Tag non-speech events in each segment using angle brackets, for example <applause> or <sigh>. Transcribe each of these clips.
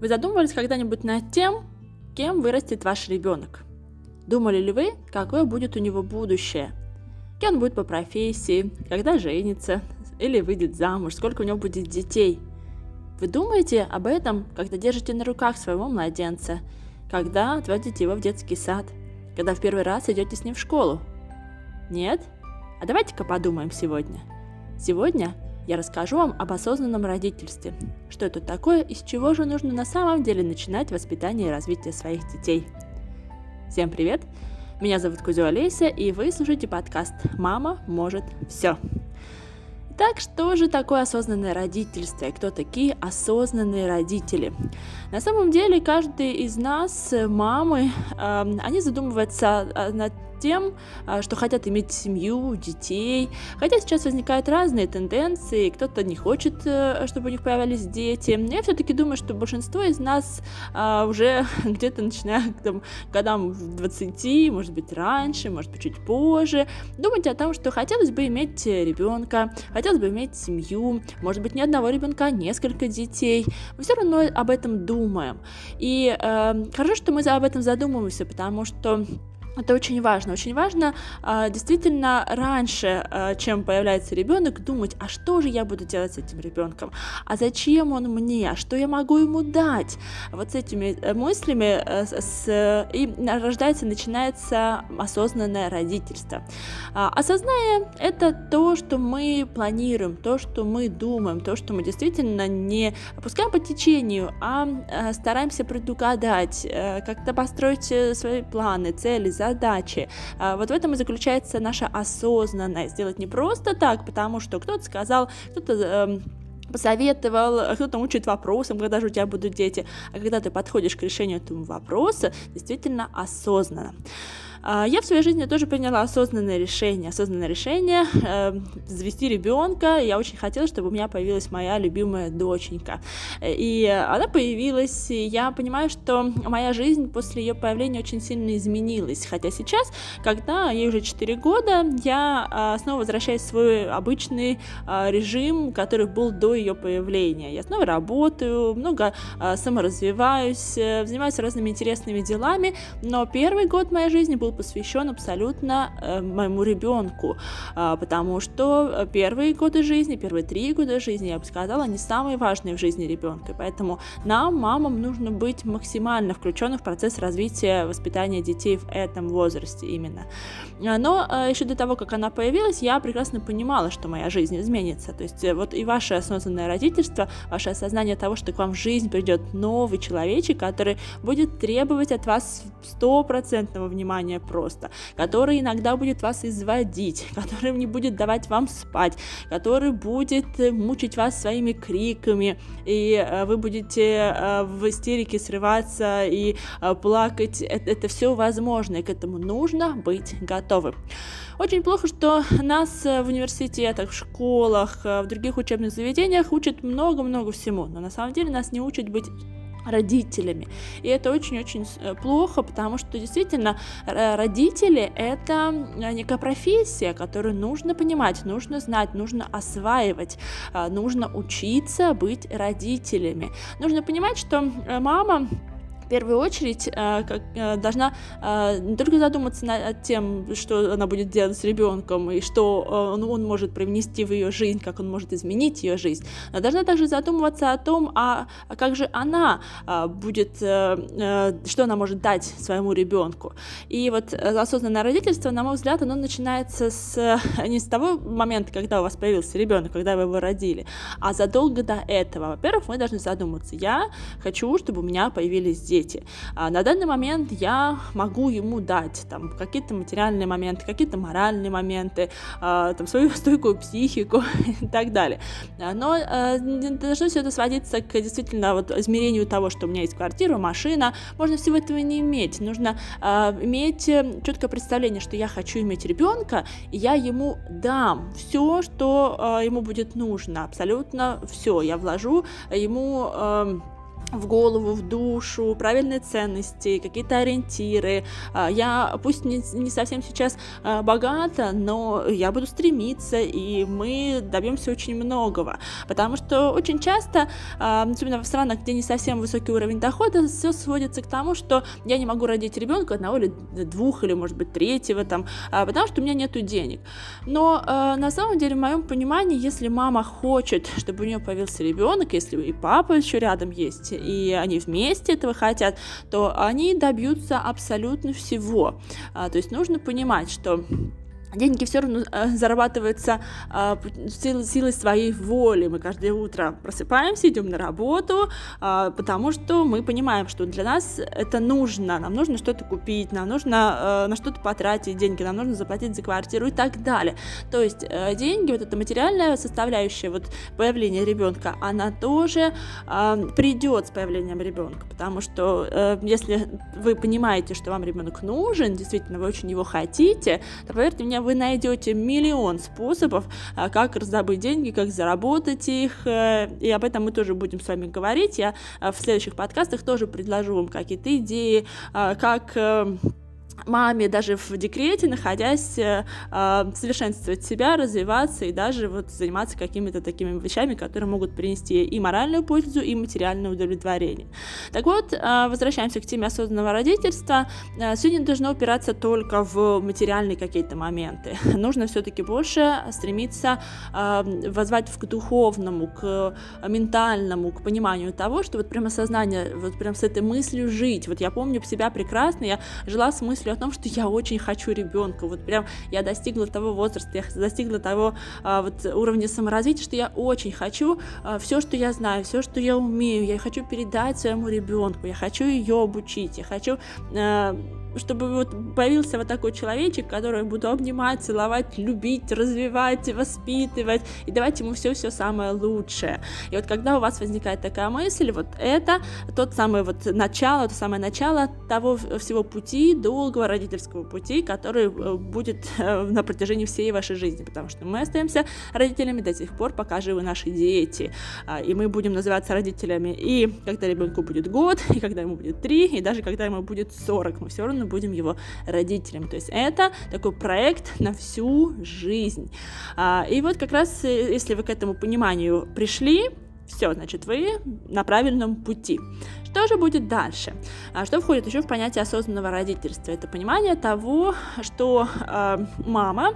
Вы задумывались когда-нибудь над тем, кем вырастет ваш ребенок? Думали ли вы, какое будет у него будущее? Кем он будет по профессии, когда женится или выйдет замуж, сколько у него будет детей? Вы думаете об этом, когда держите на руках своего младенца, когда отводите его в детский сад, когда в первый раз идете с ним в школу? Нет? А давайте-ка подумаем сегодня. Сегодня я расскажу вам об осознанном родительстве. Что это такое и с чего же нужно на самом деле начинать воспитание и развитие своих детей. Всем привет! Меня зовут Кузю Олеся, и вы слушаете подкаст «Мама может все». Так что же такое осознанное родительство и кто такие осознанные родители? На самом деле каждый из нас, мамы, э, они задумываются над тем, а, что хотят иметь семью, детей. Хотя сейчас возникают разные тенденции, кто-то не хочет, э, чтобы у них появились дети. Я все-таки думаю, что большинство из нас а, уже <laughs> где-то начиная там, годам 20, может быть раньше, может быть чуть позже, думать о том, что хотелось бы иметь ребенка, хотелось бы иметь семью, может быть не одного ребенка, а несколько детей. Мы все равно об этом думаем. И э, хорошо, что мы об этом задумываемся, потому что это очень важно. Очень важно а, действительно раньше, а, чем появляется ребенок, думать, а что же я буду делать с этим ребенком, а зачем он мне, а что я могу ему дать. Вот с этими э, мыслями э, с, и рождается, начинается осознанное родительство. А, осознание – это то, что мы планируем, то, что мы думаем, то, что мы действительно не опускаем по течению, а, а стараемся предугадать, как-то построить свои планы, цели, задачи, задачи. А, вот в этом и заключается наша осознанность. Сделать не просто так, потому что кто-то сказал, кто-то эм, посоветовал, кто-то учит вопросам, когда же у тебя будут дети, а когда ты подходишь к решению этого вопроса, действительно осознанно. А, я в своей жизни тоже приняла осознанное решение. Осознанное решение э, завести ребенка. Я очень хотела, чтобы у меня появилась моя любимая доченька. И она появилась, и я понимаю, что моя жизнь после ее появления очень сильно изменилась. Хотя сейчас, когда ей уже 4 года, я э, снова возвращаюсь в свой обычный э, режим, который был до ее появления. Я снова работаю, много э, саморазвиваюсь, э, занимаюсь разными интересными делами, но первый год моей жизни был посвящен абсолютно э, моему ребенку, э, потому что первые годы жизни, первые три года жизни, я бы сказала, они самые важные в жизни ребенка. Поэтому нам, мамам, нужно быть максимально включенным в процесс развития воспитания детей в этом возрасте именно. А, но э, еще до того, как она появилась, я прекрасно понимала, что моя жизнь изменится. То есть э, вот и ваше осознанное родительство, ваше осознание того, что к вам в жизнь придет новый человечек, который будет требовать от вас стопроцентного внимания просто, который иногда будет вас изводить, <laughs> который не будет давать вам спать, который будет э, мучить вас своими криками, и э, вы будете э, в истерике срываться и плакать. Это, это все возможно, и к этому нужно быть готовым. Очень плохо, что нас в университетах, в школах, в других учебных заведениях учат много-много всему, но на самом деле нас не учат быть родителями. И это очень-очень э, плохо, потому что действительно родители — это э, некая профессия, которую нужно понимать, нужно знать, нужно осваивать, э, нужно учиться быть родителями. Нужно понимать, что мама в первую очередь э, э, должна э, не только задуматься над тем, что она будет делать с ребенком и что он, может привнести в ее жизнь, как он может изменить ее жизнь, но должна также задумываться о том, а, а как же она будет, что она может дать своему ребенку. И вот осознанное родительство, на мой взгляд, оно начинается с, не с того момента, когда у вас появился ребенок, когда вы его родили, а задолго до этого. Во-первых, мы должны задуматься, я хочу, чтобы у меня появились дети, дети. А на данный момент я могу ему дать там какие-то материальные моменты, какие-то моральные моменты, а, там свою <laughs> стойкую психику <laughs> и так далее. А, но а, должно все это сводиться к действительно вот измерению того, что у меня есть квартира, машина. Можно всего этого не иметь. Нужно а, иметь э, четкое представление, что я хочу иметь ребенка, и я ему дам все, что а, ему будет нужно, абсолютно все. Я вложу ему в голову, в душу, правильные ценности, какие-то ориентиры. А, я пусть не, не совсем сейчас а, богата, но я буду стремиться, и мы добьемся очень многого. Потому что очень часто, а, особенно в странах, где не совсем высокий уровень дохода, все сводится к тому, что я не могу родить ребенка одного или двух, или, может быть, третьего, там, потому что у меня нет денег. Но на самом деле, в моем понимании, если мама хочет, чтобы у нее появился ребенок, если и папа еще рядом есть, и они вместе этого хотят, то они добьются абсолютно всего. А, то есть нужно понимать, что деньги все равно э, зарабатываются силой, силой своей воли. Мы каждое утро просыпаемся, идем на работу, э, потому что мы понимаем, что для нас это нужно. Нам нужно что-то купить, нам нужно на что-то потратить деньги, нам нужно заплатить за квартиру и так далее. То есть э, деньги, вот эта материальная составляющая вот появления ребенка, она тоже придет с появлением ребенка, потому что э, если вы понимаете, что вам ребенок нужен, действительно вы очень его хотите, то поверьте мне, вы найдете миллион способов, а, как раздобыть деньги, как заработать их, э, и об этом мы тоже будем с вами говорить. Я а, в следующих подкастах тоже предложу вам какие-то идеи, а, как э, маме даже в декрете, находясь, э, а, совершенствовать себя, развиваться и даже вот заниматься какими-то такими вещами, которые могут принести и моральную пользу, и материальное удовлетворение. Так вот, э, возвращаемся к теме осознанного родительства. Э, сегодня должно упираться только в материальные какие-то моменты. <laughs> Нужно все-таки больше стремиться э, возвать к духовному, к ментальному, к пониманию того, что вот прямо сознание, вот прям с этой мыслью жить. Вот я помню себя прекрасно, я жила с мыслью о том, что я очень хочу ребенка. Вот прям я достигла того возраста, я достигла того а, вот уровня саморазвития, что я очень хочу а, все, что я знаю, все, что я умею, я хочу передать своему ребенку, я хочу ее обучить, я хочу а, чтобы вот появился вот такой человечек, который буду обнимать, целовать, любить, развивать, воспитывать. И давать ему все-все самое лучшее. И вот когда у вас возникает такая мысль, вот это тот самый вот начало, то самое начало того всего пути, долгого родительского пути, который э, будет э, на протяжении всей вашей жизни, потому что мы остаемся родителями до тех пор, пока живы наши дети, а, и мы будем называться родителями и когда ребенку будет год, и когда ему будет три, и даже когда ему будет сорок, мы все равно будем его родителями. То есть это такой проект на всю жизнь. А, и вот как раз, э, если вы к этому пониманию пришли, все, значит, вы на правильном пути. Что же будет дальше? А что входит еще в понятие осознанного родительства? Это понимание того, что э, мама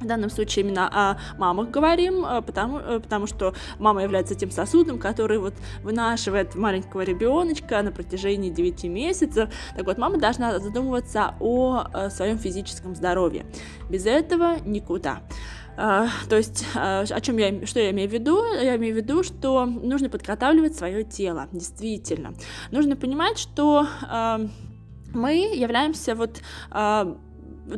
в данном случае именно о мамах говорим, э, потому, э, потому что мама является тем сосудом, который вот вынашивает маленького ребеночка на протяжении 9 месяцев. Так вот, мама должна задумываться о э, своем физическом здоровье. Без этого никуда. То есть, о чем я, что я имею в виду? Я имею в виду, что нужно подготавливать свое тело, действительно. Нужно понимать, что мы являемся вот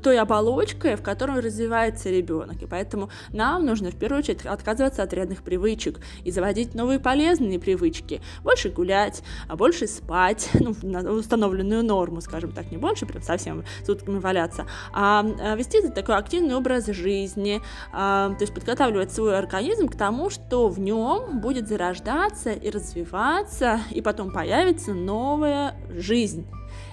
той оболочкой, в которой развивается ребенок. И поэтому нам нужно в первую очередь отказываться от вредных привычек и заводить новые полезные привычки. Больше гулять, а больше спать, <laughs> ну, на установленную норму, скажем так, не больше, прям совсем сутками валяться, а, а вести такой активный образ жизни, а, то есть подготавливать свой организм к тому, что в нем будет зарождаться и развиваться, и потом появится новая жизнь.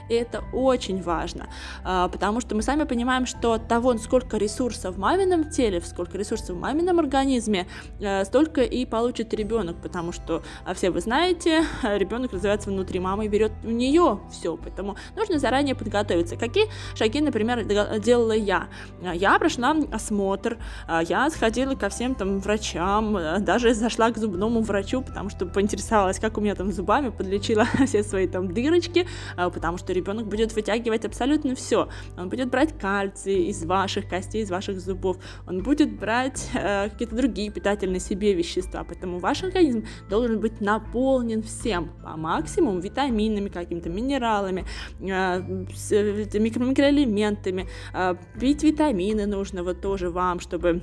И это очень важно, а, потому что мы сами понимаем, что от того, сколько ресурсов в мамином теле, сколько ресурсов в мамином организме, э, столько и получит ребенок, потому что а, все вы знаете, <laughs> ребенок развивается внутри мамы и берет у нее все, поэтому нужно заранее подготовиться. Какие шаги, например, делала я? Я прошла осмотр, а, я сходила ко всем там врачам, даже зашла к зубному врачу, потому что поинтересовалась, как у меня там зубами, подлечила <laughs> все свои там дырочки, потому что ребенок будет вытягивать абсолютно все. Он будет брать кальций из ваших костей, из ваших зубов, он будет брать э, какие-то другие питательные себе вещества, поэтому ваш организм должен быть наполнен всем. По максимуму витаминами, какими-то минералами, э, микро микроэлементами, э, пить витамины нужно вот тоже вам, чтобы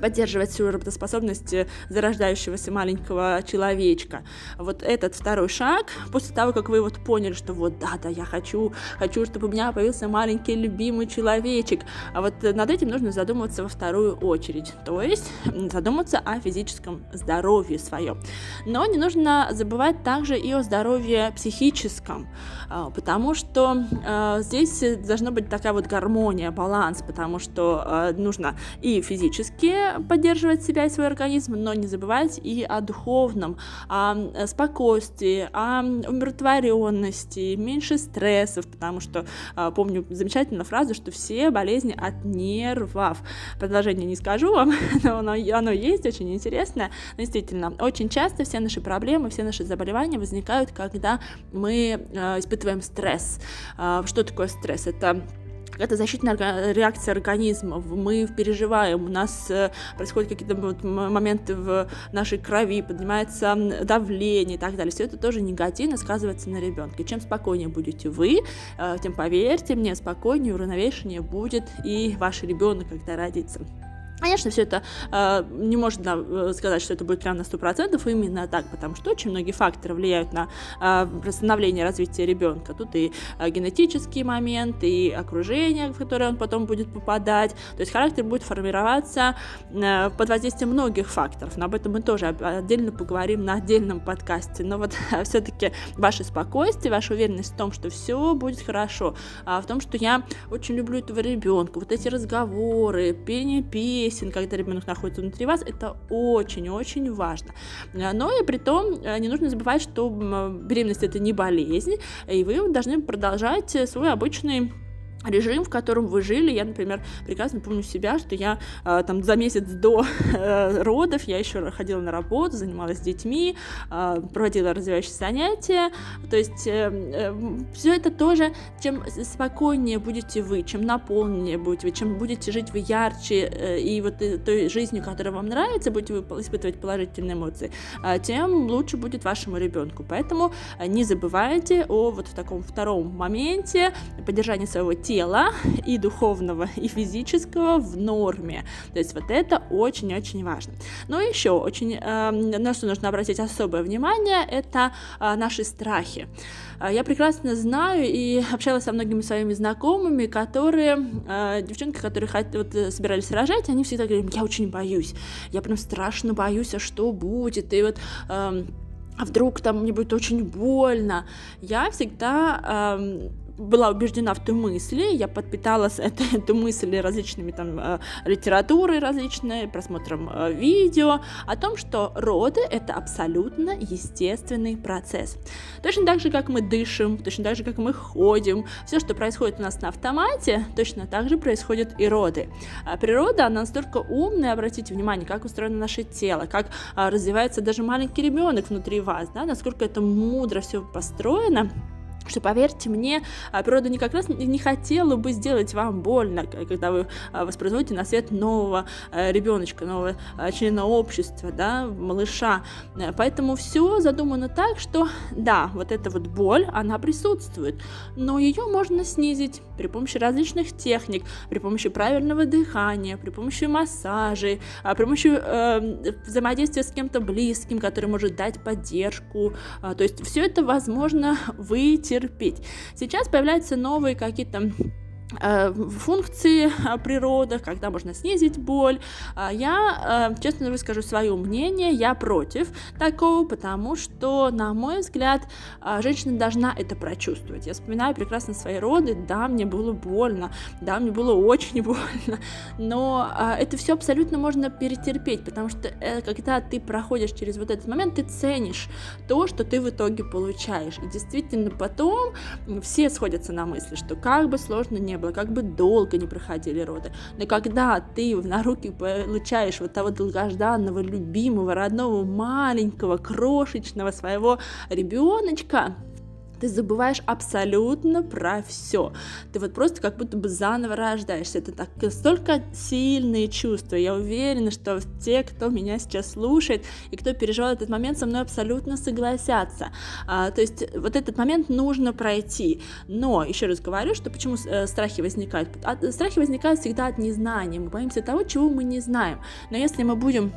поддерживать всю работоспособность э, зарождающегося маленького человечка. Вот этот второй шаг, после того, как вы вот поняли, что вот да, да, я хочу, хочу, чтобы у меня появился маленький любимый человечек, а вот над этим нужно задумываться во вторую очередь, то есть задуматься о физическом здоровье своем. Но не нужно забывать также и о здоровье психическом, а, потому что э, здесь должна быть такая вот гармония, баланс, потому что э, нужно и физически поддерживать себя и свой организм, но не забывать и о духовном, о спокойствии, о умиротворенности, меньше стрессов, потому что а, помню замечательную фразу, что все болезни от нервов. Продолжение не скажу вам, <laughs> но оно, оно есть, очень интересное. Но действительно, очень часто все наши проблемы, все наши заболевания возникают, когда мы э, испытываем стресс. Э, что такое стресс? Это это защитная реакция организма, мы переживаем, у нас э, происходят какие-то моменты в нашей крови, поднимается давление и так далее. Все это тоже негативно сказывается на ребенке. Чем спокойнее будете вы, э, тем поверьте мне, спокойнее, уравновешеннее будет и ваш ребенок, когда родится. Конечно, все это э, не можно э, сказать, что это будет прямо на 100% именно так, потому что очень многие факторы влияют на э, становление развития ребенка. Тут и э, генетический момент, и окружение, в которое он потом будет попадать. То есть характер будет формироваться э, под воздействием многих факторов, но об этом мы тоже отдельно поговорим на отдельном подкасте. Но вот <laughs> все-таки ваше спокойствие, ваша уверенность в том, что все будет хорошо, а в том, что я очень люблю этого ребенка, вот эти разговоры, пение песен, песен, когда ребенок находится внутри вас, это очень-очень важно. Но и при том э, не нужно забывать, что беременность это не болезнь, и вы должны продолжать свой обычный режим, в котором вы жили. Я, например, прекрасно помню себя, что я э, там за месяц до э, родов я еще ходила на работу, занималась с детьми, э, проводила развивающие занятия. То есть э, э, все это тоже, чем спокойнее будете вы, чем наполненнее будете вы, чем будете жить вы ярче э, и вот э, той жизнью, которая вам нравится, будете вы испытывать положительные эмоции, тем лучше будет вашему ребенку. Поэтому не забывайте о вот в таком втором моменте поддержания своего тела тела и духовного, и физического в норме. То есть вот это очень-очень важно. Но еще очень, э, на что нужно обратить особое внимание, это э, наши страхи. Э, я прекрасно знаю и общалась со многими своими знакомыми, которые, э, девчонки, которые вот, э, собирались рожать, они всегда говорят, я очень боюсь, я прям страшно боюсь, а что будет, и вот... Э, а вдруг там мне будет очень больно. Я всегда э, была убеждена в той мысли, я подпиталась это, <laughs> эту мысль различными там э, литературой различной, просмотром э, видео о том, что роды это абсолютно естественный процесс. Точно так же, как мы дышим, точно так же, как мы ходим, все, что происходит у нас на автомате, точно так же происходят и роды. А природа, она настолько умная, обратите внимание, как устроено наше тело, как а, развивается даже маленький ребенок внутри вас, да, насколько это мудро все построено, что, поверьте мне, а, природа не как раз не хотела бы сделать вам больно, когда вы а, воспроизводите на свет нового а, ребеночка, нового члена общества, да, малыша. Поэтому все задумано так, что да, вот эта вот боль, она присутствует, но ее можно снизить при помощи различных техник, при помощи правильного дыхания, при помощи массажей, при помощи э, взаимодействия с кем-то близким, который может дать поддержку. То есть все это возможно выйти терпеть. Сейчас появляются новые какие-то функции э, природы, когда можно снизить боль. А я, э, честно выскажу свое мнение, я против такого, потому что, на мой взгляд, женщина должна это прочувствовать. Я вспоминаю прекрасно свои роды, да, мне было больно, да, мне было очень <laughs> больно, но это все абсолютно можно перетерпеть, потому что когда ты проходишь через вот этот момент, ты ценишь то, что ты в итоге получаешь. И действительно потом все сходятся на мысли, что как бы сложно не было, как бы долго не проходили роды. Но когда ты на руки получаешь вот того долгожданного, любимого, родного, маленького, крошечного своего ребеночка, ты забываешь абсолютно про все. Ты вот просто как будто бы заново рождаешься. Это так столько сильные чувства. Я уверена, что те, кто меня сейчас слушает и кто переживал этот момент, со мной абсолютно согласятся. А, то есть вот этот момент нужно пройти. Но еще раз говорю, что почему э, страхи возникают? Страхи возникают всегда от незнания. Мы боимся того, чего мы не знаем. Но если мы будем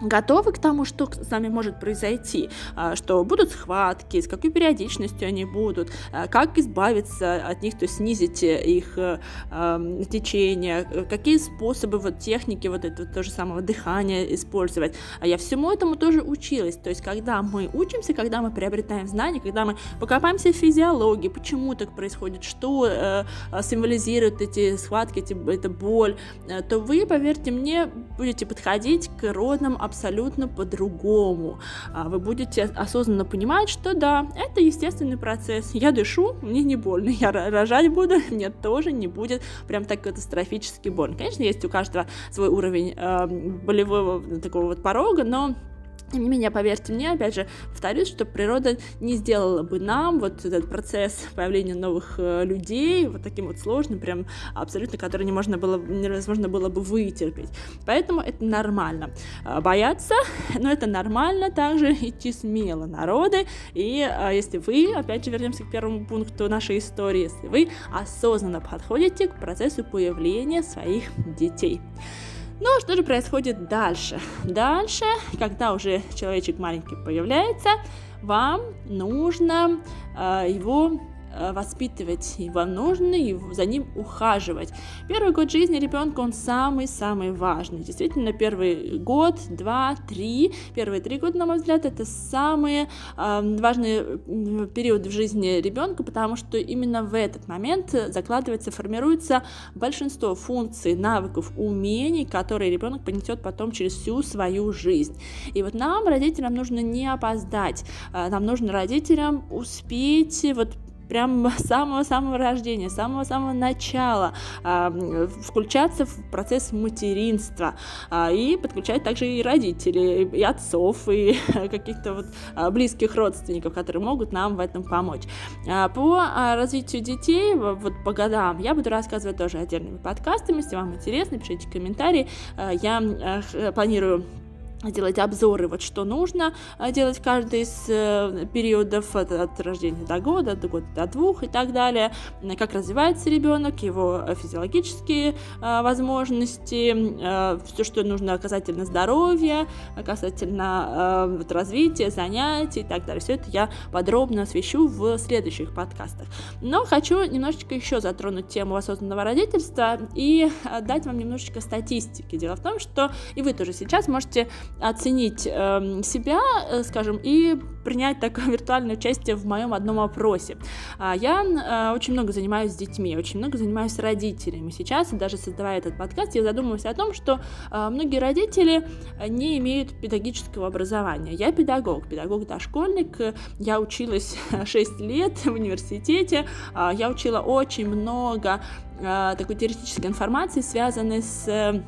готовы к тому, что с нами может произойти, а, что будут схватки, с какой периодичностью они будут, а, как избавиться от них, то есть снизить их э, течение, какие способы, вот техники вот этого то же самого дыхания использовать. А я всему этому тоже училась. То есть, когда мы учимся, когда мы приобретаем знания, когда мы покопаемся в физиологии, почему так происходит, что э, символизируют эти схватки, эти, эта боль, э, то вы, поверьте мне, будете подходить к родным абсолютно по-другому. А, вы будете осознанно понимать, что да, это естественный процесс. Я дышу, мне не больно. Я рожать буду, <laughs> мне тоже не будет прям так катастрофически больно. Конечно, есть у каждого свой уровень э, болевого такого вот порога, но тем не менее, поверьте мне, опять же, повторюсь, что природа не сделала бы нам вот этот процесс появления новых э, людей вот таким вот сложным, прям абсолютно, который не можно было, невозможно было бы вытерпеть. Поэтому это нормально. Э, бояться, но это нормально также идти смело народы. И э, если вы, опять же, вернемся к первому пункту нашей истории, если вы осознанно подходите к процессу появления своих детей. А что же происходит дальше? Дальше, когда уже человечек маленький появляется, вам нужно э, его воспитывать, и вам нужно за ним ухаживать. Первый год жизни ребенка, он самый-самый важный. Действительно, первый год, два, три, первые три года, на мой взгляд, это самые э, важные периоды в жизни ребенка, потому что именно в этот момент закладывается, формируется большинство функций, навыков, умений, которые ребенок понесет потом через всю свою жизнь. И вот нам, родителям, нужно не опоздать, э, нам нужно родителям успеть вот прям <laughs> самого-самого рождения, самого-самого начала э, включаться в процесс материнства э, и подключать также и родителей, и отцов, и <laughs> каких-то вот э, близких родственников, которые могут нам в этом помочь. По развитию детей, вот по годам, я буду рассказывать тоже отдельными подкастами, если вам интересно, пишите комментарии. Я э, планирую делать обзоры, вот что нужно э, делать каждый из э, периодов от, от рождения до года, до года до двух и так далее, как развивается ребенок, его физиологические э, возможности, э, все, что нужно касательно здоровья, касательно э, вот, развития, занятий и так далее. Все это я подробно освещу в следующих подкастах. Но хочу немножечко еще затронуть тему осознанного родительства и э, дать вам немножечко статистики. Дело в том, что и вы тоже сейчас можете оценить э, себя, э, скажем, и принять такое <laughs> виртуальное участие в моем одном опросе. А, я э, очень много занимаюсь с детьми, очень много занимаюсь с родителями. Сейчас, даже создавая этот подкаст, я задумываюсь о том, что э, многие родители не имеют педагогического образования. Я педагог, педагог-дошкольник, я училась <laughs> 6 лет в университете, э, я учила очень много э, такой теоретической информации, связанной с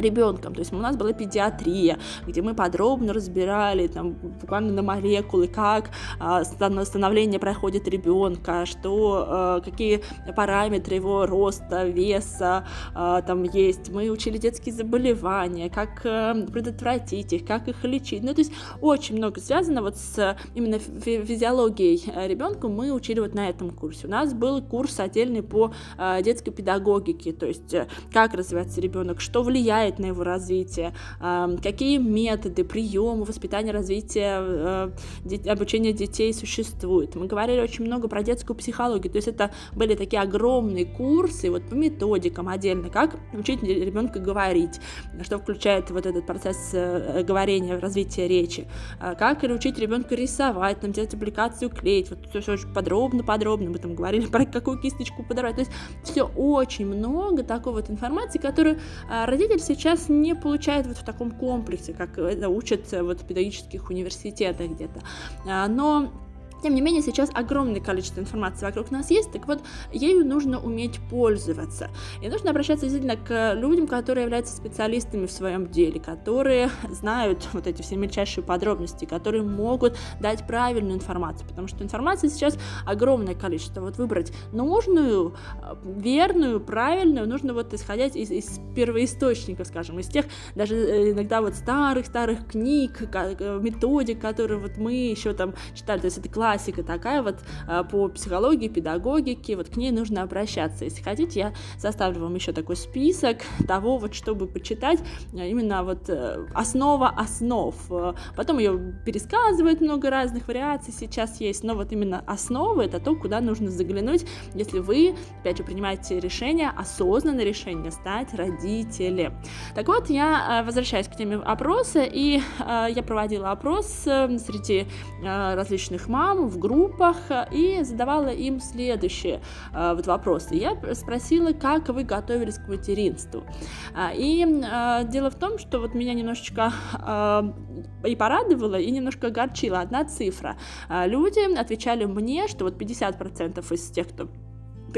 ребенком. То есть у нас была педиатрия, где мы подробно разбирали там, буквально на молекулы, как а, становление проходит ребенка, что, а, какие параметры его роста, веса а, там есть. Мы учили детские заболевания, как а, предотвратить их, как их лечить. Ну, то есть очень много связано вот с именно физиологией ребенка мы учили вот на этом курсе. У нас был курс отдельный по а, детской педагогике, то есть как развивается ребенок, что влияет влияет на его развитие, какие методы, приемы воспитания, развития, э, обучения детей существуют. Мы говорили очень много про детскую психологию, то есть это были такие огромные курсы вот по методикам отдельно, как учить ребенка говорить, что включает вот этот процесс э, говорения, развития речи, а как учить ребенка рисовать, там, делать аппликацию, клеить, вот все, очень подробно-подробно, мы там говорили про <laughs> какую кисточку подобрать, то есть все очень много такой вот информации, которую а, родитель сейчас не получает вот в таком комплексе, как это учат вот в педагогических университетах где-то. А, но Тем не менее, сейчас огромное количество информации вокруг нас есть, так вот, ею нужно уметь пользоваться. И нужно обращаться действительно к людям, которые являются специалистами в своем деле, которые <laughs> знают вот эти все мельчайшие подробности, которые могут дать правильную информацию, потому что информации сейчас огромное количество. Вот выбрать нужную, верную, правильную, нужно вот исходить из, из первоисточников, скажем, из тех даже э, иногда вот старых-старых книг, э, методик, которые вот мы еще там читали, то есть это класс классика такая вот а, по психологии, педагогике, вот к ней нужно обращаться. Если хотите, я составлю вам еще такой список того, вот чтобы почитать, а, именно вот э, основа основ. Потом ее пересказывают много разных вариаций сейчас есть, но вот именно основа это то, куда нужно заглянуть, если вы, опять же, принимаете решение, осознанное решение стать родителем. Так вот, я возвращаюсь к теме опроса, и я проводила опрос э, среди различных мам, мам в группах и задавала им следующие э, вот вопросы. Я спросила, как вы готовились к материнству. А, и э, дело в том, что вот меня немножечко э, и порадовало, и немножко огорчила одна цифра. Люди отвечали мне, что вот 50% из тех, кто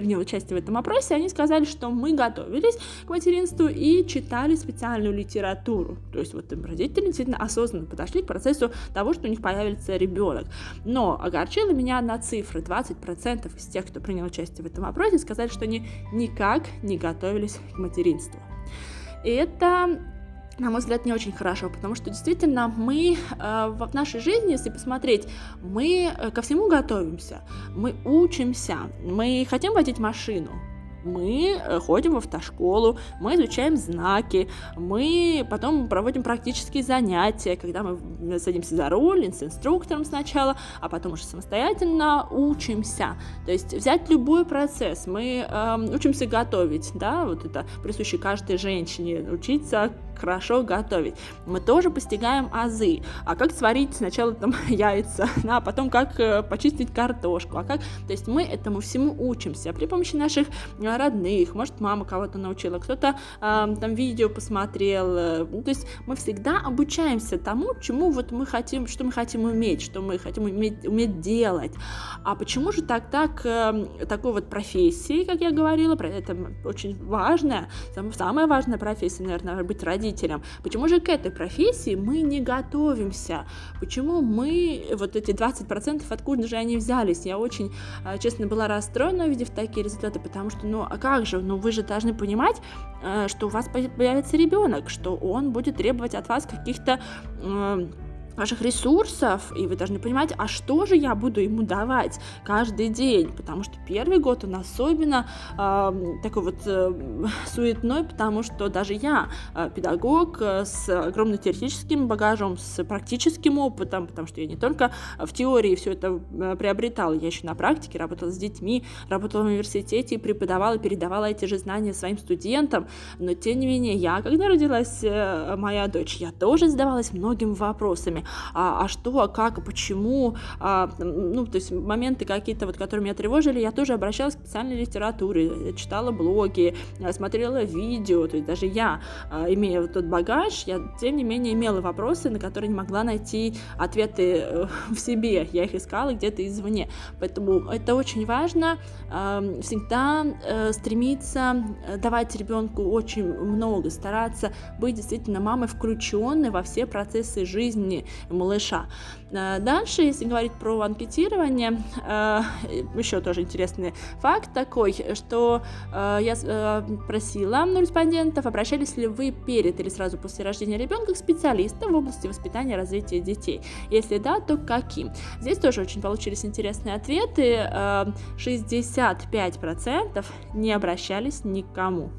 принял участие в этом опросе, они сказали, что мы готовились к материнству и читали специальную литературу. То есть вот им родители действительно осознанно подошли к процессу того, что у них появится ребенок. Но огорчила меня одна цифра. 20% из тех, кто принял участие в этом опросе, сказали, что они никак не готовились к материнству. И это на мой взгляд, не очень хорошо, потому что действительно мы э, в нашей жизни, если посмотреть, мы э, ко всему готовимся, мы учимся, мы хотим водить машину, мы э, ходим в автошколу, мы изучаем знаки, мы потом проводим практические занятия, когда мы садимся за руль с инструктором сначала, а потом уже самостоятельно учимся. То есть взять любой процесс, мы э, учимся готовить, да, вот это присуще каждой женщине, учиться хорошо готовить. Мы тоже постигаем азы. А как сварить сначала там <laughs> яйца, да, а потом как э, почистить картошку, а как... То есть мы этому всему учимся при помощи наших э, родных, может, мама кого-то научила, кто-то э, там видео посмотрел. Э, ну, то есть мы всегда обучаемся тому, чему вот мы хотим, что мы хотим уметь, что мы хотим уметь, уметь делать. А почему же тогда к такой вот профессии, как я говорила, это очень важная, самая важная профессия, наверное, быть родителем, родителям. Почему же к этой профессии мы не готовимся? Почему мы, вот эти 20%, откуда же они взялись? Я очень, а, честно, была расстроена, увидев такие результаты, потому что, ну, а как же? Ну, вы же должны понимать, а, что у вас появится ребенок, что он будет требовать от вас каких-то ваших ресурсов, и вы должны понимать, а что же я буду ему давать каждый день, потому что первый год он особенно э, такой вот э, <laughs> суетной, потому что даже я э, педагог э, с огромным теоретическим багажом, с практическим опытом, потому что я не только в теории все это э, приобретала, я еще на практике работала с детьми, работала в университете и преподавала, передавала эти же знания своим студентам, но тем не менее я, когда родилась э, моя дочь, я тоже задавалась многими вопросами, а, а что, а как, а почему, а, ну, то есть моменты какие-то, вот, которые меня тревожили, я тоже обращалась к специальной литературе, читала блоги, смотрела видео, то есть даже я, а, имея вот тот багаж, я, тем не менее, имела вопросы, на которые не могла найти ответы э, <laughs> в себе, я их искала где-то извне, поэтому это очень важно, всегда э, стремиться э, давать ребенку очень много, стараться быть действительно мамой включенной во все процессы жизни, малыша. Э, дальше, если говорить про анкетирование, э, еще тоже интересный факт такой, что э, я просила респондентов, обращались ли вы перед или сразу после рождения ребенка к специалистам в области воспитания и развития детей. Если да, то каким? Здесь тоже очень получились интересные ответы. 65% не обращались никому.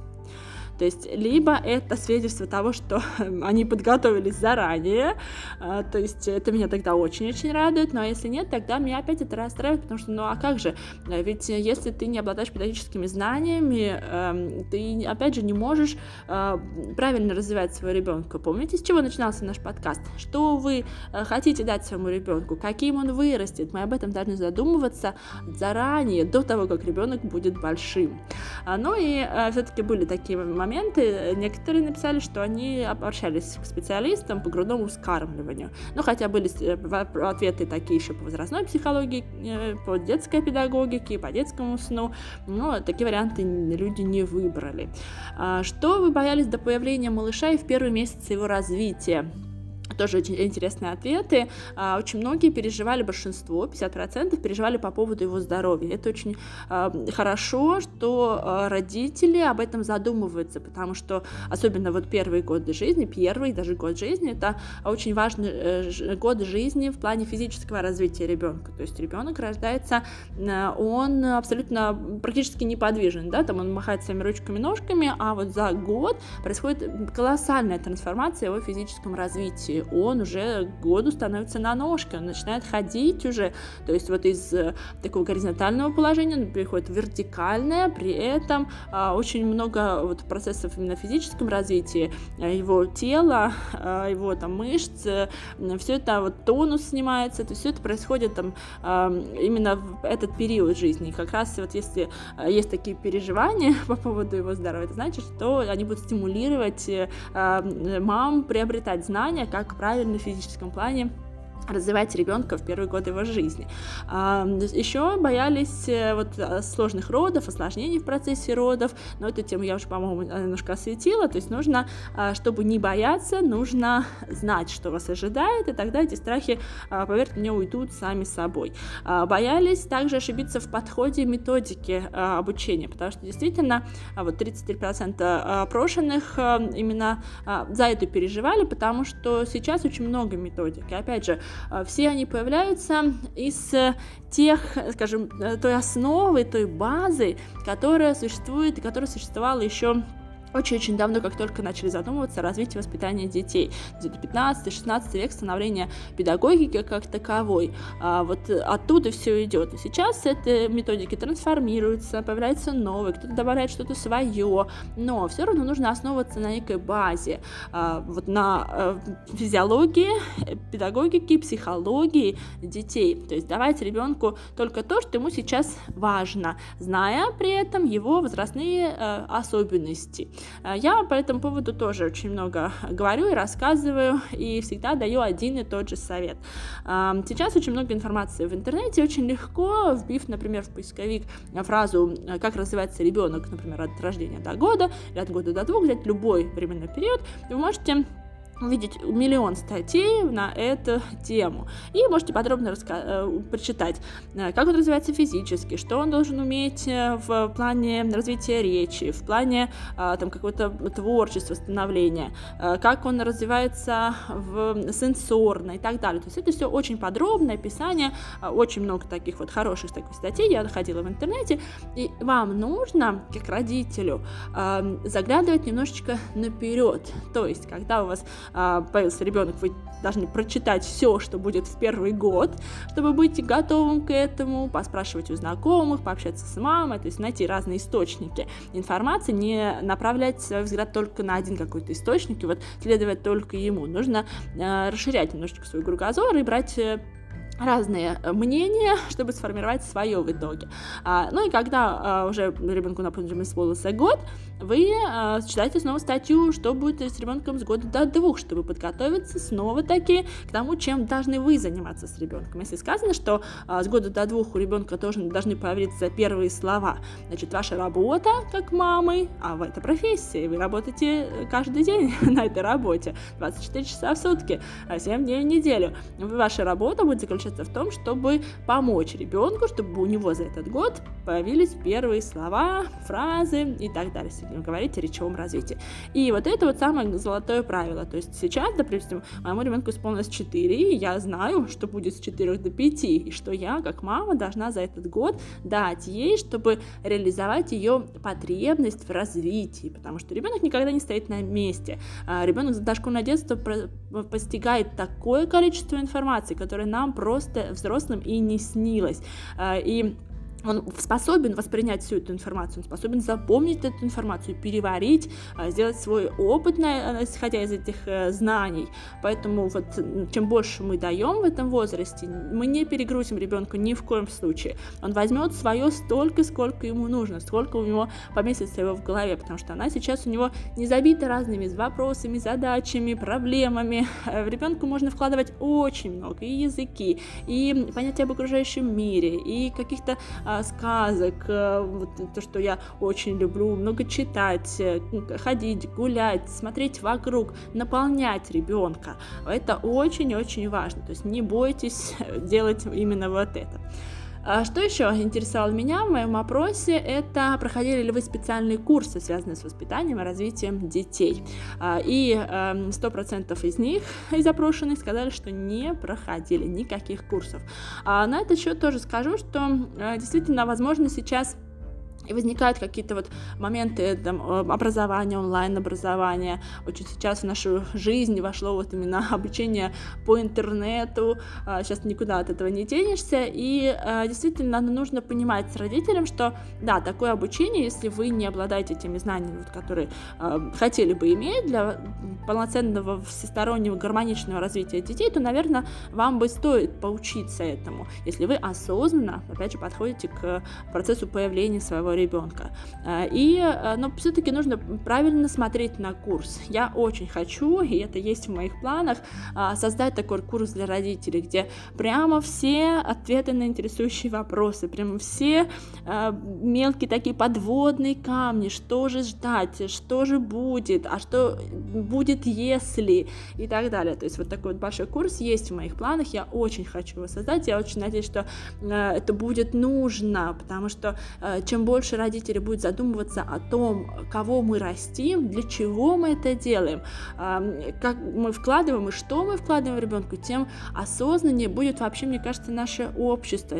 То есть либо это свидетельство того, что <laughs> они подготовились заранее, а, то есть это меня тогда очень-очень радует, но если нет, тогда меня опять это расстраивает, потому что, ну а как же, ведь если ты не обладаешь педагогическими знаниями, эм, ты, опять же, не можешь а, правильно развивать своего ребенка. Помните, с чего начинался наш подкаст? Что вы э, хотите дать своему ребенку, каким он вырастет? Мы об этом должны задумываться заранее, до того, как ребенок будет большим. А, ну и э, все-таки были такие моменты, моменты. Некоторые написали, что они обращались к специалистам по грудному вскармливанию. Ну, хотя были ответы такие еще по возрастной психологии, по детской педагогике, по детскому сну, но такие варианты люди не выбрали. А что вы боялись до появления малыша и в первый месяц его развития? Тоже очень интересные ответы. А, очень многие переживали, большинство, 50% переживали по поводу его здоровья. Это очень а, хорошо, что а, родители об этом задумываются, потому что особенно вот первые годы жизни, первый даже год жизни, это очень важный э, год жизни в плане физического развития ребенка. То есть ребенок рождается, он абсолютно практически неподвижен, да, там он махает своими ручками, ножками, а вот за год происходит колоссальная трансформация его физическом развитии он уже году становится на ножки, он начинает ходить уже, то есть вот из э, такого горизонтального положения он переходит в вертикальное, при этом а, очень много вот процессов именно в физическом развитии э, его тела, <laughs> а, его там мышц, э, все это вот тонус снимается, то есть все это происходит там а, именно в этот период жизни. Как раз вот если есть такие переживания <laughs> по поводу его здоровья, это значит, что они будут стимулировать мам приобретать знания, как правильно в физическом плане развивать ребенка в первые годы его жизни. Еще боялись э, вот э, сложных родов, осложнений в процессе родов, но эту тему я уже, по-моему, немножко осветила, то есть нужно, а, чтобы не бояться, нужно знать, что вас ожидает, и тогда эти страхи, а, поверьте мне, уйдут сами собой. А, боялись также ошибиться в подходе методики обучения, потому что действительно вот 33% опрошенных именно за это переживали, потому что сейчас очень много методик, и опять же, все они появляются из э, тех, скажем, э, той основы, той базы, которая существует и которая существовала еще очень-очень давно, как только начали задумываться о развитии воспитания детей. Где-то 15-16 век становления педагогики как таковой. А вот оттуда все идет. И сейчас эти методики трансформируются, появляются новые, кто-то добавляет что-то свое, но все равно нужно основываться на некой базе, а, вот на а, физиологии, педагогике, психологии детей. То есть давайте ребенку только то, что ему сейчас важно, зная при этом его возрастные а, особенности. Э, я по этому поводу тоже очень много <laughs> говорю и рассказываю, и всегда даю один и тот же совет. Сейчас очень много информации в интернете, очень легко, вбив, например, в поисковик фразу э, «как развивается ребенок», например, от рождения до года или от года до двух, взять любой временной период, вы можете увидеть миллион статей на эту тему. И можете подробно раска- э, прочитать, э, как он развивается физически, что он должен уметь э, в плане развития речи, в плане там, какого-то творчества, становления, как он развивается в сенсорно и так далее. То есть это все очень подробное описание, очень много таких вот хороших таких статей я находила в интернете, и вам нужно, как родителю, заглядывать немножечко наперед. То есть, когда у вас а, появился ребенок, вы должны прочитать все, что будет в первый год, чтобы быть готовым к этому, поспрашивать у знакомых, пообщаться с мамой, то есть найти разные источники информации, не направлять свой взгляд только на один какой-то источник и вот следовать только ему. Нужно э, расширять немножечко свой кругозор и брать э, разные э, мнения, <laughs> чтобы сформировать свое в итоге. А, ну и когда а, уже ребенку, например, исполнился год, вы а, читаете снова статью, что будет с ребенком с года до двух, чтобы подготовиться снова-таки к тому, чем должны вы заниматься с ребенком. Если сказано, что а, с года до двух у ребенка тоже должны появиться первые слова, значит, ваша работа как мамы, а в этой профессии, вы работаете каждый день <laughs> на этой работе, 24 часа в сутки, 7 дней в неделю. Ваша работа будет заключаться в том, чтобы помочь ребенку, чтобы у него за этот год появились первые слова, фразы и так далее, говорить о речевом развитии. И вот это вот самое золотое правило. То есть сейчас, допустим, моему ребенку исполнилось 4, и я знаю, что будет с 4 до 5, и что я, как мама, должна за этот год дать ей, чтобы реализовать ее потребность в развитии, потому что ребенок никогда не стоит на месте. А ребенок за дошкольное детство постигает такое количество информации, которое нам просто просто взрослым и не снилось. А, и он способен воспринять всю эту информацию, он способен запомнить эту информацию, переварить, а, сделать свой опыт, исходя из этих э, знаний. Поэтому вот чем больше мы даем в этом возрасте, мы не перегрузим ребенка ни в коем случае. Он возьмет свое столько, сколько ему нужно, сколько у него поместится его в голове, потому что она сейчас у него не забита разными вопросами, задачами, проблемами. <laughs> В ребенка можно вкладывать очень много и языки, и понятия об окружающем мире, и каких-то сказок, а, вот то, что я очень люблю, много читать, э, ходить, гулять, смотреть вокруг, наполнять ребенка. Это очень-очень важно. То есть не бойтесь <laughs> делать именно вот это. А что еще интересовало меня в моем опросе, это проходили ли вы специальные курсы, связанные с воспитанием и развитием детей. И 100% эм, из них, из опрошенных, сказали, что не проходили никаких курсов. На этот счет тоже скажу, что э, действительно, возможно, сейчас и возникают какие-то вот моменты там, образования, онлайн-образования. Очень сейчас в нашу жизнь вошло вот именно <laughs> обучение по интернету. Сейчас а, никуда от этого не денешься. И а, действительно нужно понимать с родителям, что да, такое обучение, если вы не обладаете теми знаниями, вот, которые а, хотели бы иметь для полноценного всестороннего гармоничного развития детей, то, наверное, вам бы стоит поучиться этому, если вы осознанно, опять же, подходите к процессу появления своего ребенка. Э, и, э, но все-таки нужно правильно смотреть на курс. Я очень хочу, и это есть в моих планах, э, создать такой курс для родителей, где прямо все ответы на интересующие вопросы, прямо все мелкие такие подводные камни, что же ждать, что же будет, а что будет если и так далее. То есть вот такой вот большой курс есть в моих планах, я очень хочу его создать, я очень надеюсь, что это будет нужно, потому что чем больше больше родители будут задумываться о том, кого мы растим, для чего мы это делаем, как мы вкладываем и что мы вкладываем в ребенка, тем осознаннее будет вообще, мне кажется, наше общество.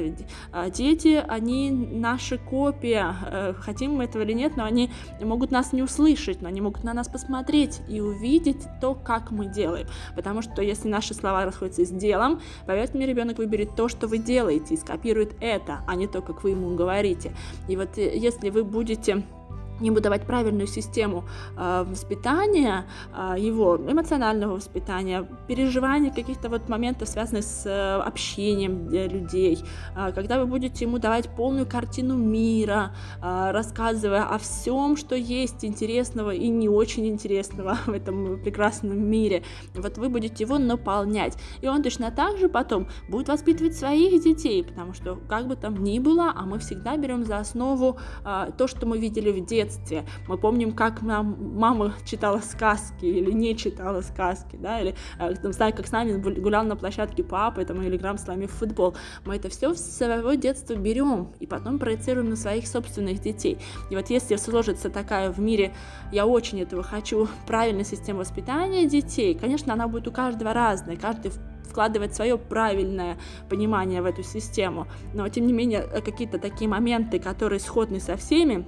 А, дети, они наша копия, э, хотим мы этого или нет, но они могут нас не услышать, но они могут на нас посмотреть и увидеть то, как мы делаем. Потому что если наши слова расходятся с делом, поверьте мне, ребенок выберет то, что вы делаете, и скопирует это, а не то, как вы ему говорите. И вот э, если вы будете ему давать правильную систему э, воспитания, э, его эмоционального воспитания, переживания каких-то вот моментов, связанных с э, общением людей, э, когда вы будете ему давать полную картину мира, э, рассказывая о всем, что есть интересного и не очень интересного <laughs> в этом прекрасном мире, вот вы будете его наполнять, и он точно так же потом будет воспитывать своих детей, потому что как бы там ни было, а мы всегда берем за основу э, то, что мы видели в детстве, детстве. Мы помним, как нам мама читала сказки или не читала сказки, да, или э, там, знаю, как с нами гулял на площадке папа, там, или играем с нами в футбол. Мы это все с своего детства берем и потом проецируем на своих собственных детей. И вот если сложится такая в мире, я очень этого хочу, правильная система воспитания детей, конечно, она будет у каждого разная, каждый вкладывать свое правильное понимание в эту систему. Но, тем не менее, э, какие-то такие моменты, которые сходны со всеми,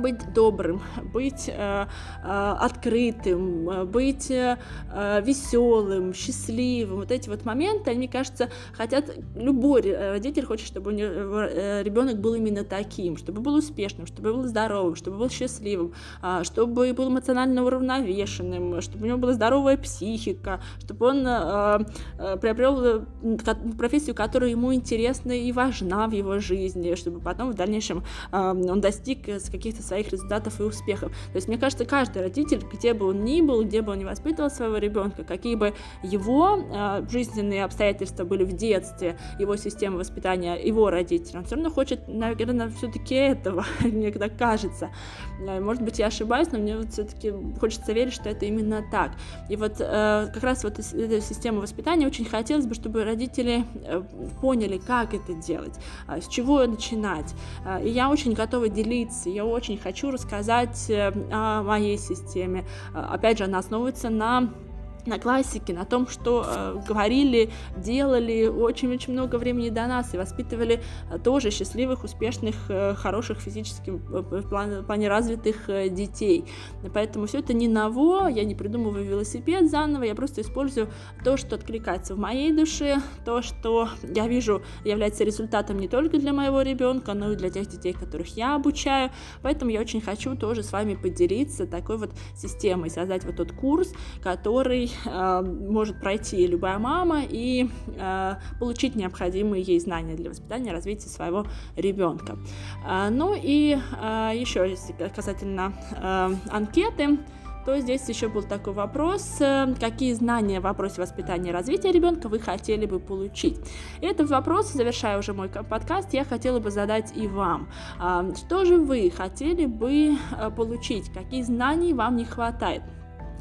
быть добрым, быть э, э, открытым, быть э, э, веселым, счастливым. Вот эти вот моменты, они, мне кажется, хотят, любой родитель хочет, чтобы э, ребенок был именно таким, чтобы был успешным, чтобы был здоровым, чтобы был счастливым, э, чтобы был эмоционально уравновешенным, чтобы у него была здоровая психика, чтобы он э, приобрел профессию, которая ему интересна и важна в его жизни, чтобы потом в дальнейшем э, он достиг каких-то своих результатов и успехов. То есть, мне кажется, каждый родитель, где бы он ни был, где бы он ни воспитывал своего ребенка, какие бы его э, жизненные обстоятельства были в детстве, его система воспитания, его родителям, все равно хочет, наверное, все-таки этого, <laughs> мне когда кажется. Э, может быть, я ошибаюсь, но мне вот все-таки хочется верить, что это именно так. И вот э, как раз вот эта система воспитания очень хотелось бы, чтобы родители э, поняли, как это делать, э, с чего начинать. Э, и я очень готова делиться, я очень хочу рассказать э, о моей системе. Э, опять же, она основывается на на классике, на том, что э, говорили, делали очень-очень много времени до нас и воспитывали э, тоже счастливых, успешных, э, хороших физически в плане, в плане развитых э, детей. Поэтому все это не ново, я не придумываю велосипед заново, я просто использую то, что откликается в моей душе, то, что я вижу является результатом не только для моего ребенка, но и для тех детей, которых я обучаю. Поэтому я очень хочу тоже с вами поделиться такой вот системой, создать вот тот курс, который э, может пройти любая мама и э, получить необходимые ей знания для воспитания и развития своего ребенка. Э, ну и э, еще касательно э, анкеты, то здесь еще был такой вопрос, э, какие знания в вопросе воспитания и развития ребенка вы хотели бы получить. И этот вопрос, завершая уже мой подкаст, я хотела бы задать и вам. Что же вы хотели бы э, получить, какие знаний вам не хватает?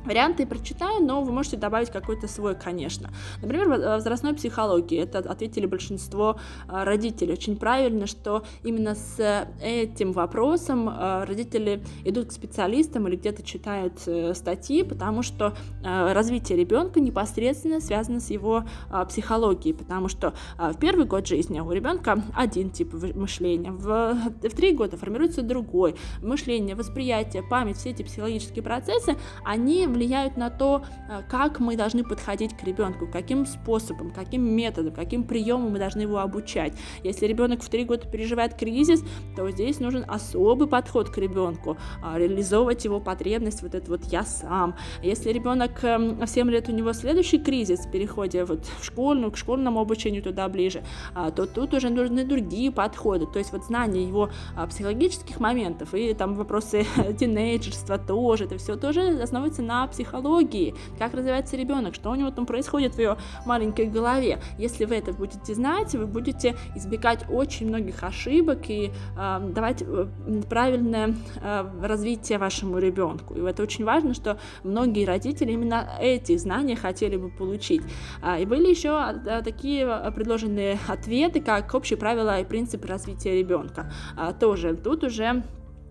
Варианты прочитаю, но вы можете добавить какой-то свой, конечно. Например, возрастной психологии. Это ответили большинство а, родителей. Очень правильно, что именно с этим вопросом а, родители идут к специалистам или где-то читают э, статьи, потому что развитие ребенка непосредственно связано с его психологией, потому что в первый год жизни у ребенка один тип мышления, в, в три года формируется другой. Мышление, восприятие, память, все эти психологические процессы, они влияют на то, э, как мы должны подходить к ребенку, каким способом, каким методом, каким приемом мы должны его обучать. Если ребенок в три года переживает кризис, то здесь нужен особый подход к ребенку, а, реализовывать его потребность, вот это вот я сам. Если ребенок эм, в 7 лет у него следующий кризис в переходе вот в школьную, к школьному обучению туда ближе, а, то тут уже нужны другие подходы. То есть вот знание его а, психологических моментов и там вопросы <laughs> тинейджерства тоже, это все тоже основывается на психологии, как развивается ребенок, что у него там происходит в его маленькой голове. Если вы это будете знать, вы будете избегать очень многих ошибок и э, давать правильное э, развитие вашему ребенку. И это очень важно, что многие родители именно эти знания хотели бы получить. А, и были еще а, такие предложенные ответы, как общие правила и принципы развития ребенка. А, тоже тут уже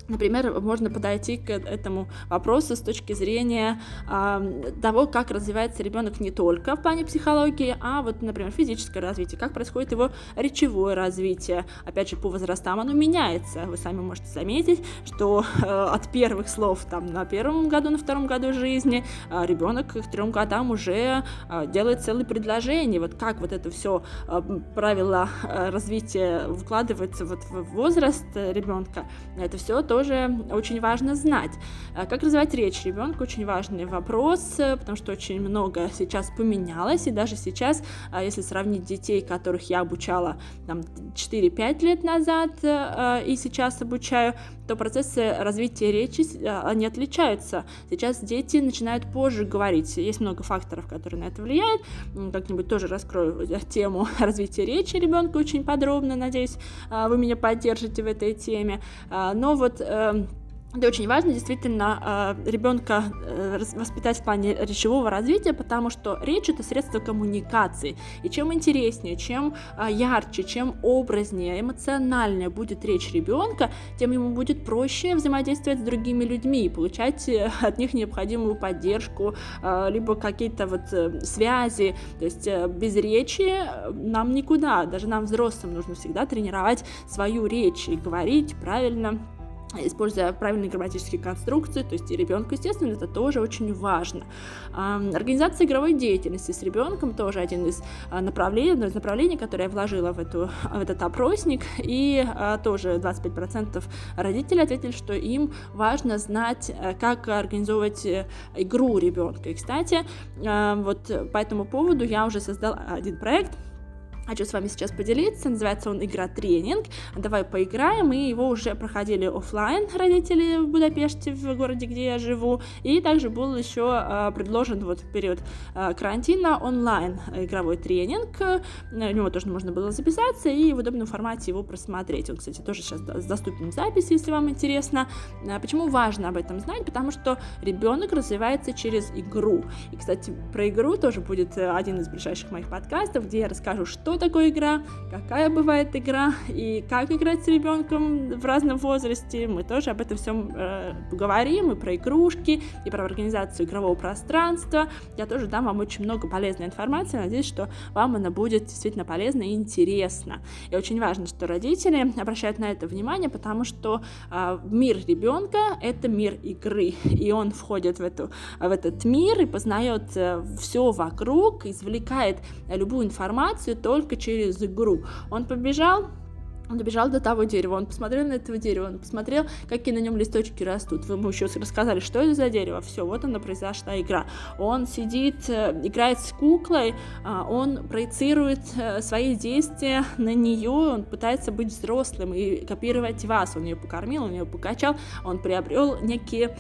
Например, можно подойти к этому вопросу с точки зрения э, того, как развивается ребенок не только в плане психологии, а вот, например, физическое развитие, как происходит его речевое развитие. Опять же, по возрастам оно меняется. Вы сами можете заметить, что э, от первых слов там на первом году, на втором году жизни э, ребенок к трем годам уже э, делает целые предложения. Вот как вот это все э, правила э, развития вкладывается вот в возраст ребенка, это все то, тоже очень важно знать. А как развивать речь ребенка очень важный вопрос, э, потому что очень много сейчас поменялось, и даже сейчас, а, если сравнить детей, которых я обучала там, 4-5 лет назад э, и сейчас обучаю, то процессы развития речи, э, они отличаются. Сейчас дети начинают позже говорить. Есть много факторов, которые на это влияют. Как-нибудь тоже раскрою тему <laughs> развития речи ребенка очень подробно. Надеюсь, вы меня поддержите в этой теме. Но вот это очень важно действительно э, ребенка э, воспитать в плане речевого развития, потому что речь это средство коммуникации. И чем интереснее, чем э, ярче, чем образнее, эмоциональнее будет речь ребенка, тем ему будет проще взаимодействовать с другими людьми и получать от них необходимую поддержку, либо какие-то вот связи. То есть без речи нам никуда, даже нам взрослым нужно всегда тренировать свою речь и говорить правильно используя правильные грамматические конструкции, то есть и ребенку, естественно, это тоже очень важно. Организация игровой деятельности с ребенком тоже один из а, направлений, одно из направлений, которое я вложила в, эту, в этот опросник, и а, тоже 25% родителей ответили, что им важно знать, э, как организовывать э, игру ребенка. И, кстати, вот по этому поводу я уже создала один проект, Хочу с вами сейчас поделиться. Называется он «Игра тренинг». Давай поиграем. Мы его уже проходили офлайн родители в Будапеште, в городе, где я живу. И также был еще э, предложен вот в период э, карантина онлайн игровой тренинг. На него тоже можно было записаться и в удобном формате его просмотреть. Он, кстати, тоже сейчас доступен в записи, если вам интересно. А почему важно об этом знать? Потому что ребенок развивается через игру. И, кстати, про игру тоже будет один из ближайших моих подкастов, где я расскажу, что такое игра, какая бывает игра и как играть с ребенком в разном возрасте. Мы тоже об этом всем э, говорим, и про игрушки, и про организацию игрового пространства. Я тоже дам вам очень много полезной информации. Надеюсь, что вам она будет действительно полезна и интересна. И очень важно, что родители обращают на это внимание, потому что э, мир ребенка это мир игры, и он входит в, эту, в этот мир и познает э, все вокруг, извлекает любую информацию только через игру. Он побежал, он добежал до того дерева, он посмотрел на этого дерева, он посмотрел, какие на нем листочки растут. Вы ему еще рассказали, что это за дерево. Все, вот она произошла игра. Он сидит, э, играет с куклой, а, он проецирует э, свои действия на нее, он пытается быть взрослым и копировать вас. Он ее покормил, он ее покачал, он приобрел некие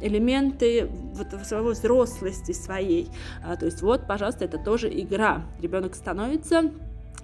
элементы вот своего взрослости своей. А, то есть вот, пожалуйста, это тоже игра. Ребенок становится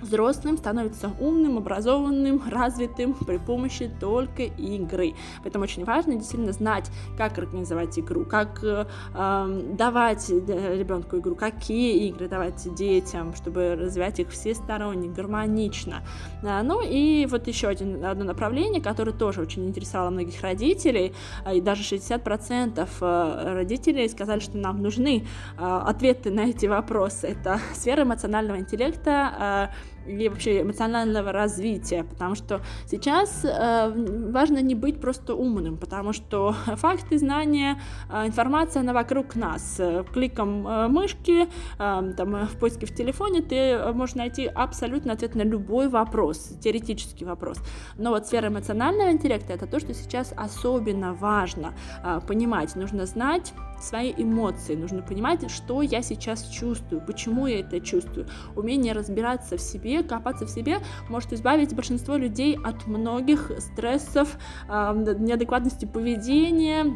взрослым становится умным, образованным, <laughs> развитым при помощи только игры. Поэтому очень важно действительно знать, как организовать игру, как э, эм, давать э, ребенку игру, какие игры давать детям, чтобы развивать их всесторонне, гармонично. А, ну и вот еще один, одно направление, которое тоже очень интересовало многих родителей, а, и даже 60% э, родителей сказали, что нам нужны ответы на эти вопросы. Это <laughs> сфера эмоционального интеллекта, и вообще эмоционального развития, потому что сейчас э, важно не быть просто умным, потому что <laughs> факты, знания, э, информация, она вокруг нас. Кликом э, мышки, э, там, в поиске в телефоне ты можешь найти абсолютно ответ на любой вопрос, теоретический вопрос. Но вот сфера эмоционального интеллекта это то, что сейчас особенно важно э, понимать. Нужно знать свои эмоции, нужно понимать, что я сейчас чувствую, почему я это чувствую. Умение разбираться в себе, копаться в себе может избавить большинство людей от многих стрессов, неадекватности поведения,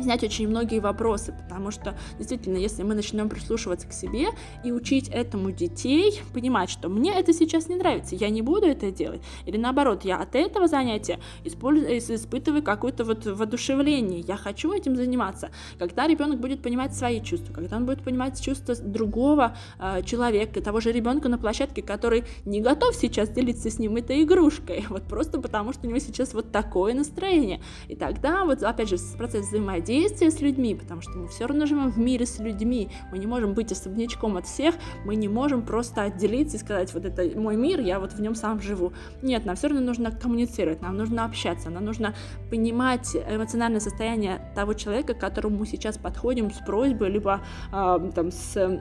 снять очень многие вопросы, потому что действительно, если мы начнем прислушиваться к себе и учить этому детей, понимать, что мне это сейчас не нравится, я не буду это делать, или наоборот, я от этого занятия использую, испытываю какое-то вот воодушевление, я хочу этим заниматься, когда ребенок будет понимать свои чувства, когда он будет понимать чувства другого э, человека, того же ребенка на площадке, который не готов сейчас делиться с ним этой игрушкой, <laughs> вот просто потому, что у него сейчас вот такое настроение, и тогда вот опять же процесс взаимодействия взаимодействие с людьми, потому что мы все равно живем в мире с людьми, мы не можем быть особнячком от всех, мы не можем просто отделиться и сказать, вот это мой мир, я вот в нем сам живу. Нет, нам все равно нужно коммуницировать, нам нужно общаться, нам нужно понимать эмоциональное состояние того человека, к которому мы сейчас подходим с просьбой, либо э, там с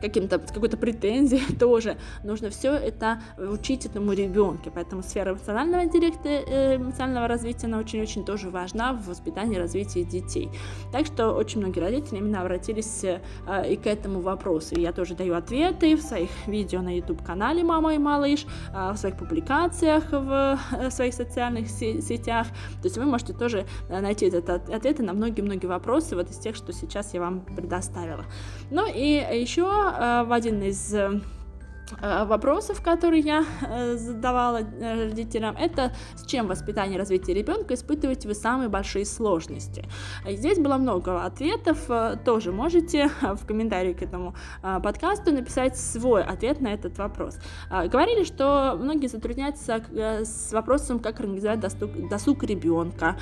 каким-то, какой-то претензией <laughs> тоже. Нужно все это учить этому ребенку. Поэтому сфера эмоционального интеллекта, э, эмоционального развития, она очень-очень тоже важна в воспитании и развитии детей. Так что очень многие родители именно обратились э, и к этому вопросу. И я тоже даю ответы в своих видео на YouTube-канале «Мама и малыш», э, в своих публикациях в своих социальных сетях. То есть вы можете тоже найти этот ответы на многие-многие вопросы вот из тех, что сейчас я вам предоставила. Ну и еще Э, в один из э, Э, вопросов, которые я э, задавала э, родителям, это с чем воспитание и развитие ребенка испытываете вы самые большие сложности. Здесь было много ответов, тоже можете в комментарии к этому подкасту написать свой ответ на этот вопрос. Говорили, что многие затрудняются с вопросом, как организовать досуг, досуг ребенка.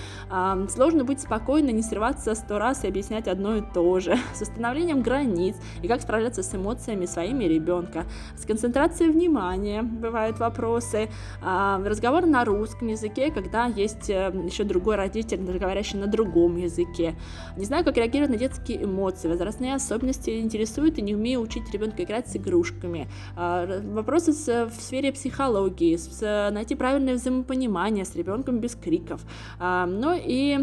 Сложно быть спокойно, не срываться сто раз и объяснять одно и то же. С установлением границ и как справляться с эмоциями своими ребенка. С концентрация внимания, бывают вопросы, а, разговор на русском языке, когда есть э, еще другой родитель, говорящий на другом языке. Не знаю, как реагировать на детские эмоции, возрастные особенности интересуют и не умею учить ребенка играть с игрушками. А, вопросы в сфере психологии, найти правильное взаимопонимание с ребенком без криков. А, ну и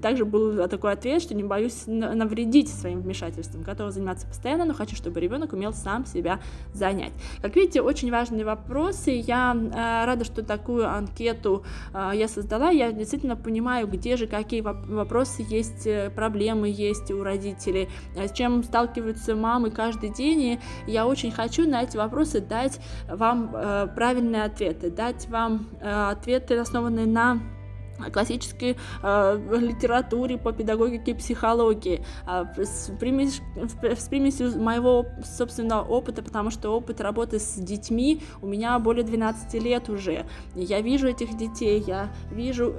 также был такой ответ, что не боюсь навредить своим вмешательством, готова заниматься постоянно, но хочу, чтобы ребенок умел сам себя занять занять. Как видите, очень важные вопросы. Я э, рада, что такую анкету э, я создала. Я действительно понимаю, где же какие вопросы есть, э, проблемы есть у родителей, с чем сталкиваются мамы каждый день. И я очень хочу на эти вопросы дать вам правильные ответы, дать вам ответы, основанные на классической э, литературе по педагогике и психологии, э, с, примесь, с примесью моего собственного опыта, потому что опыт работы с детьми у меня более 12 лет уже. Я вижу этих детей, я вижу,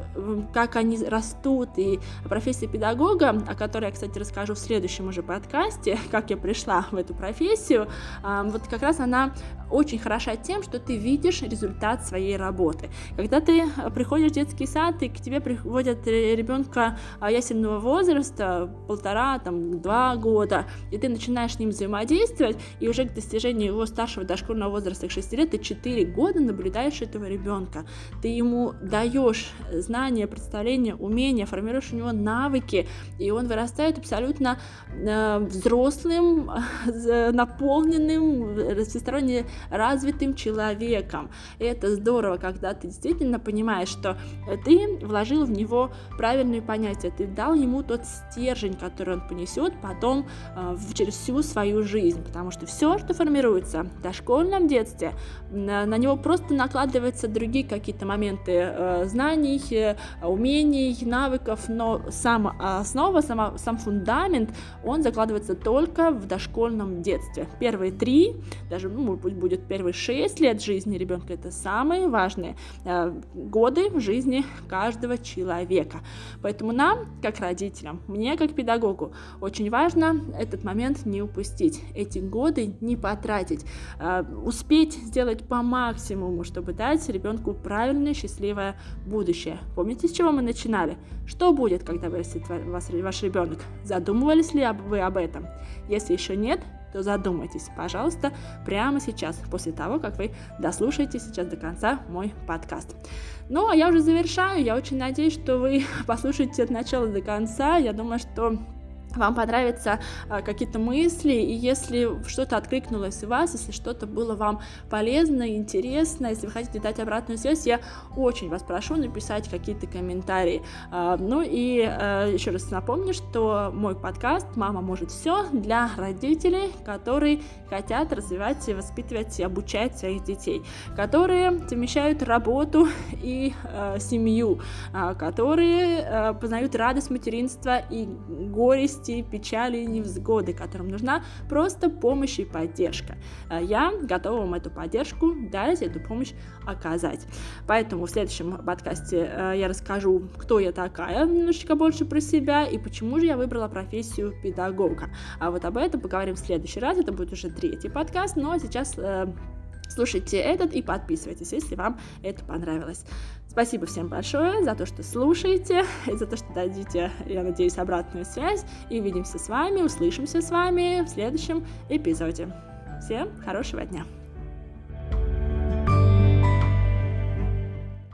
как они растут, и профессия педагога, о которой я, кстати, расскажу в следующем уже подкасте, <laughs> как я пришла в эту профессию, э, вот как раз она очень хороша тем, что ты видишь результат своей работы. Когда ты приходишь в детский сад, и к тебе приходят ребенка а, ясельного возраста, полтора, там, два года, и ты начинаешь с ним взаимодействовать, и уже к достижению его старшего дошкольного возраста, к 6 лет, ты 4 года наблюдаешь этого ребенка. Ты ему даешь знания, представления, умения, формируешь у него навыки, и он вырастает абсолютно э, взрослым, <laughs> наполненным, всесторонне развитым человеком. И это здорово, когда ты действительно понимаешь, что ты вложил в него правильные понятия, ты дал ему тот стержень, который он понесет потом э, через всю свою жизнь, потому что все, что формируется в дошкольном детстве, на, на него просто накладываются другие какие-то моменты э, знаний, э, умений, навыков, но сама основа, сама, сам фундамент, он закладывается только в дошкольном детстве. Первые три, даже, ну, может быть, будет первые шесть лет жизни ребенка, это самые важные э, годы в жизни каждого человека. Поэтому нам, как родителям, мне, как педагогу, очень важно этот момент не упустить, эти годы не потратить, э, успеть сделать по максимуму, чтобы дать ребенку правильное, счастливое будущее. Помните, с чего мы начинали? Что будет, когда вырастет ваш ребенок? Задумывались ли вы об этом? Если еще нет, то задумайтесь, пожалуйста, прямо сейчас, после того, как вы дослушаете сейчас до конца мой подкаст. Ну, а я уже завершаю. Я очень надеюсь, что вы <laughs> послушаете от начала до конца. Я думаю, что вам понравятся а, какие-то мысли, и если что-то откликнулось в вас, если что-то было вам полезно, интересно, если вы хотите дать обратную связь, я очень вас прошу написать какие-то комментарии. А, ну и а, еще раз напомню, что мой подкаст «Мама может все» для родителей, которые хотят развивать, воспитывать и обучать своих детей, которые совмещают работу и семью, которые познают радость материнства и горесть грусти, печали, невзгоды, которым нужна просто помощь и поддержка. Э, я готова вам эту поддержку дать, эту помощь оказать. Поэтому в следующем подкасте э, я расскажу, кто я такая, немножечко больше про себя и почему же я выбрала профессию педагога. А вот об этом поговорим в следующий раз, это будет уже третий подкаст, но сейчас э, слушайте этот и подписывайтесь, если вам это понравилось. Спасибо всем большое за то, что слушаете, и <laughs> за то, что дадите, я надеюсь, обратную связь. И увидимся с вами, услышимся с вами в следующем эпизоде. Всем хорошего дня!